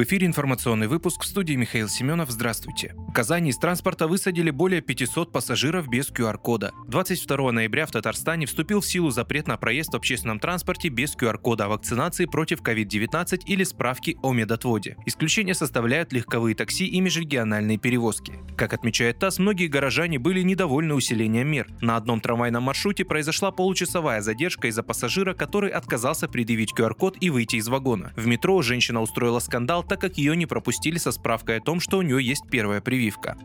В эфире информационный выпуск в студии Михаил Семенов. Здравствуйте. В Казани из транспорта высадили более 500 пассажиров без QR-кода. 22 ноября в Татарстане вступил в силу запрет на проезд в общественном транспорте без QR-кода вакцинации против COVID-19 или справки о медотводе. Исключение составляют легковые такси и межрегиональные перевозки. Как отмечает ТАСС, многие горожане были недовольны усилением мер. На одном трамвайном маршруте произошла получасовая задержка из-за пассажира, который отказался предъявить QR-код и выйти из вагона. В метро женщина устроила скандал, так как ее не пропустили со справкой о том, что у нее есть первая прививка.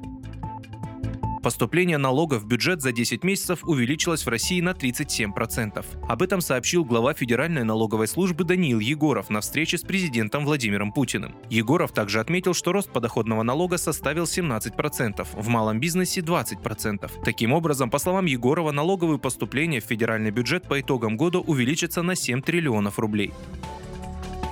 Поступление налогов в бюджет за 10 месяцев увеличилось в России на 37%. Об этом сообщил глава Федеральной налоговой службы Даниил Егоров на встрече с президентом Владимиром Путиным. Егоров также отметил, что рост подоходного налога составил 17%, в малом бизнесе 20%. Таким образом, по словам Егорова, налоговые поступления в федеральный бюджет по итогам года увеличатся на 7 триллионов рублей.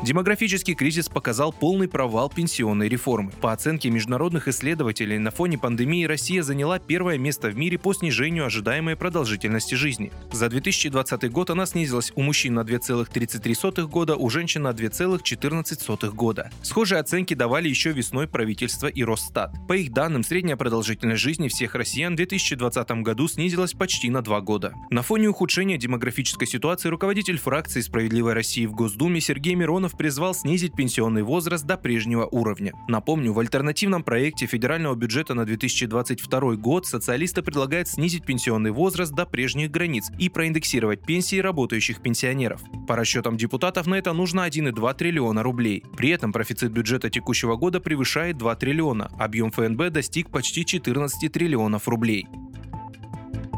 Демографический кризис показал полный провал пенсионной реформы. По оценке международных исследователей, на фоне пандемии Россия заняла первое место в мире по снижению ожидаемой продолжительности жизни. За 2020 год она снизилась у мужчин на 2,33 года, у женщин на 2,14 года. Схожие оценки давали еще весной правительство и Росстат. По их данным, средняя продолжительность жизни всех россиян в 2020 году снизилась почти на два года. На фоне ухудшения демографической ситуации руководитель фракции «Справедливой России» в Госдуме Сергей Миронов Призвал снизить пенсионный возраст до прежнего уровня. Напомню, в альтернативном проекте федерального бюджета на 2022 год социалисты предлагают снизить пенсионный возраст до прежних границ и проиндексировать пенсии работающих пенсионеров. По расчетам депутатов на это нужно 1,2 триллиона рублей. При этом профицит бюджета текущего года превышает 2 триллиона, объем ФНБ достиг почти 14 триллионов рублей.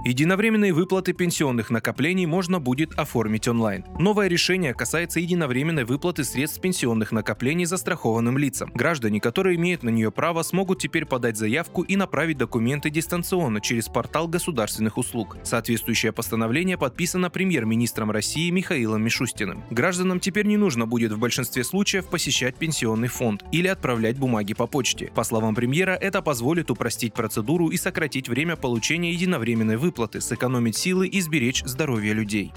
Единовременные выплаты пенсионных накоплений можно будет оформить онлайн. Новое решение касается единовременной выплаты средств пенсионных накоплений застрахованным лицам. Граждане, которые имеют на нее право, смогут теперь подать заявку и направить документы дистанционно через портал государственных услуг. Соответствующее постановление подписано премьер-министром России Михаилом Мишустиным. Гражданам теперь не нужно будет в большинстве случаев посещать пенсионный фонд или отправлять бумаги по почте. По словам премьера, это позволит упростить процедуру и сократить время получения единовременной выплаты выплаты, сэкономить силы и сберечь здоровье людей.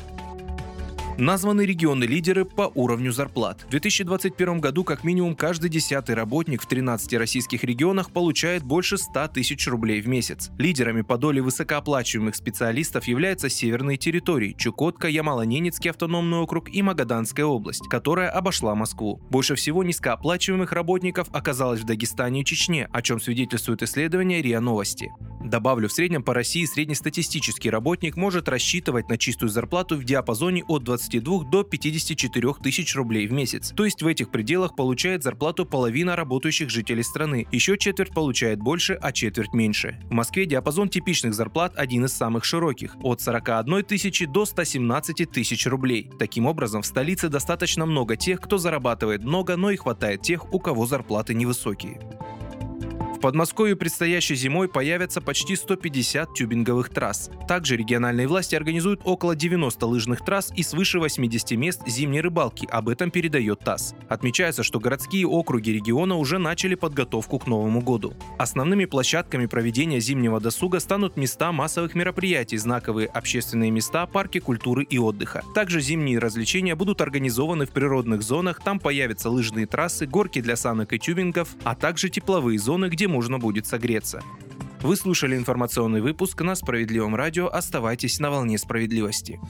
Названы регионы-лидеры по уровню зарплат. В 2021 году как минимум каждый десятый работник в 13 российских регионах получает больше 100 тысяч рублей в месяц. Лидерами по доле высокооплачиваемых специалистов являются северные территории – Чукотка, Ямало-Ненецкий автономный округ и Магаданская область, которая обошла Москву. Больше всего низкооплачиваемых работников оказалось в Дагестане и Чечне, о чем свидетельствует исследование РИА Новости. Добавлю, в среднем по России среднестатистический работник может рассчитывать на чистую зарплату в диапазоне от 22 до 54 тысяч рублей в месяц. То есть в этих пределах получает зарплату половина работающих жителей страны. Еще четверть получает больше, а четверть меньше. В Москве диапазон типичных зарплат один из самых широких – от 41 тысячи до 117 тысяч рублей. Таким образом, в столице достаточно много тех, кто зарабатывает много, но и хватает тех, у кого зарплаты невысокие. В Подмосковье предстоящей зимой появятся почти 150 тюбинговых трасс. Также региональные власти организуют около 90 лыжных трасс и свыше 80 мест зимней рыбалки, об этом передает ТАСС. Отмечается, что городские округи региона уже начали подготовку к Новому году. Основными площадками проведения зимнего досуга станут места массовых мероприятий, знаковые общественные места, парки культуры и отдыха. Также зимние развлечения будут организованы в природных зонах, там появятся лыжные трассы, горки для санок и тюбингов, а также тепловые зоны, можно будет согреться. Вы слушали информационный выпуск на Справедливом радио. Оставайтесь на волне справедливости.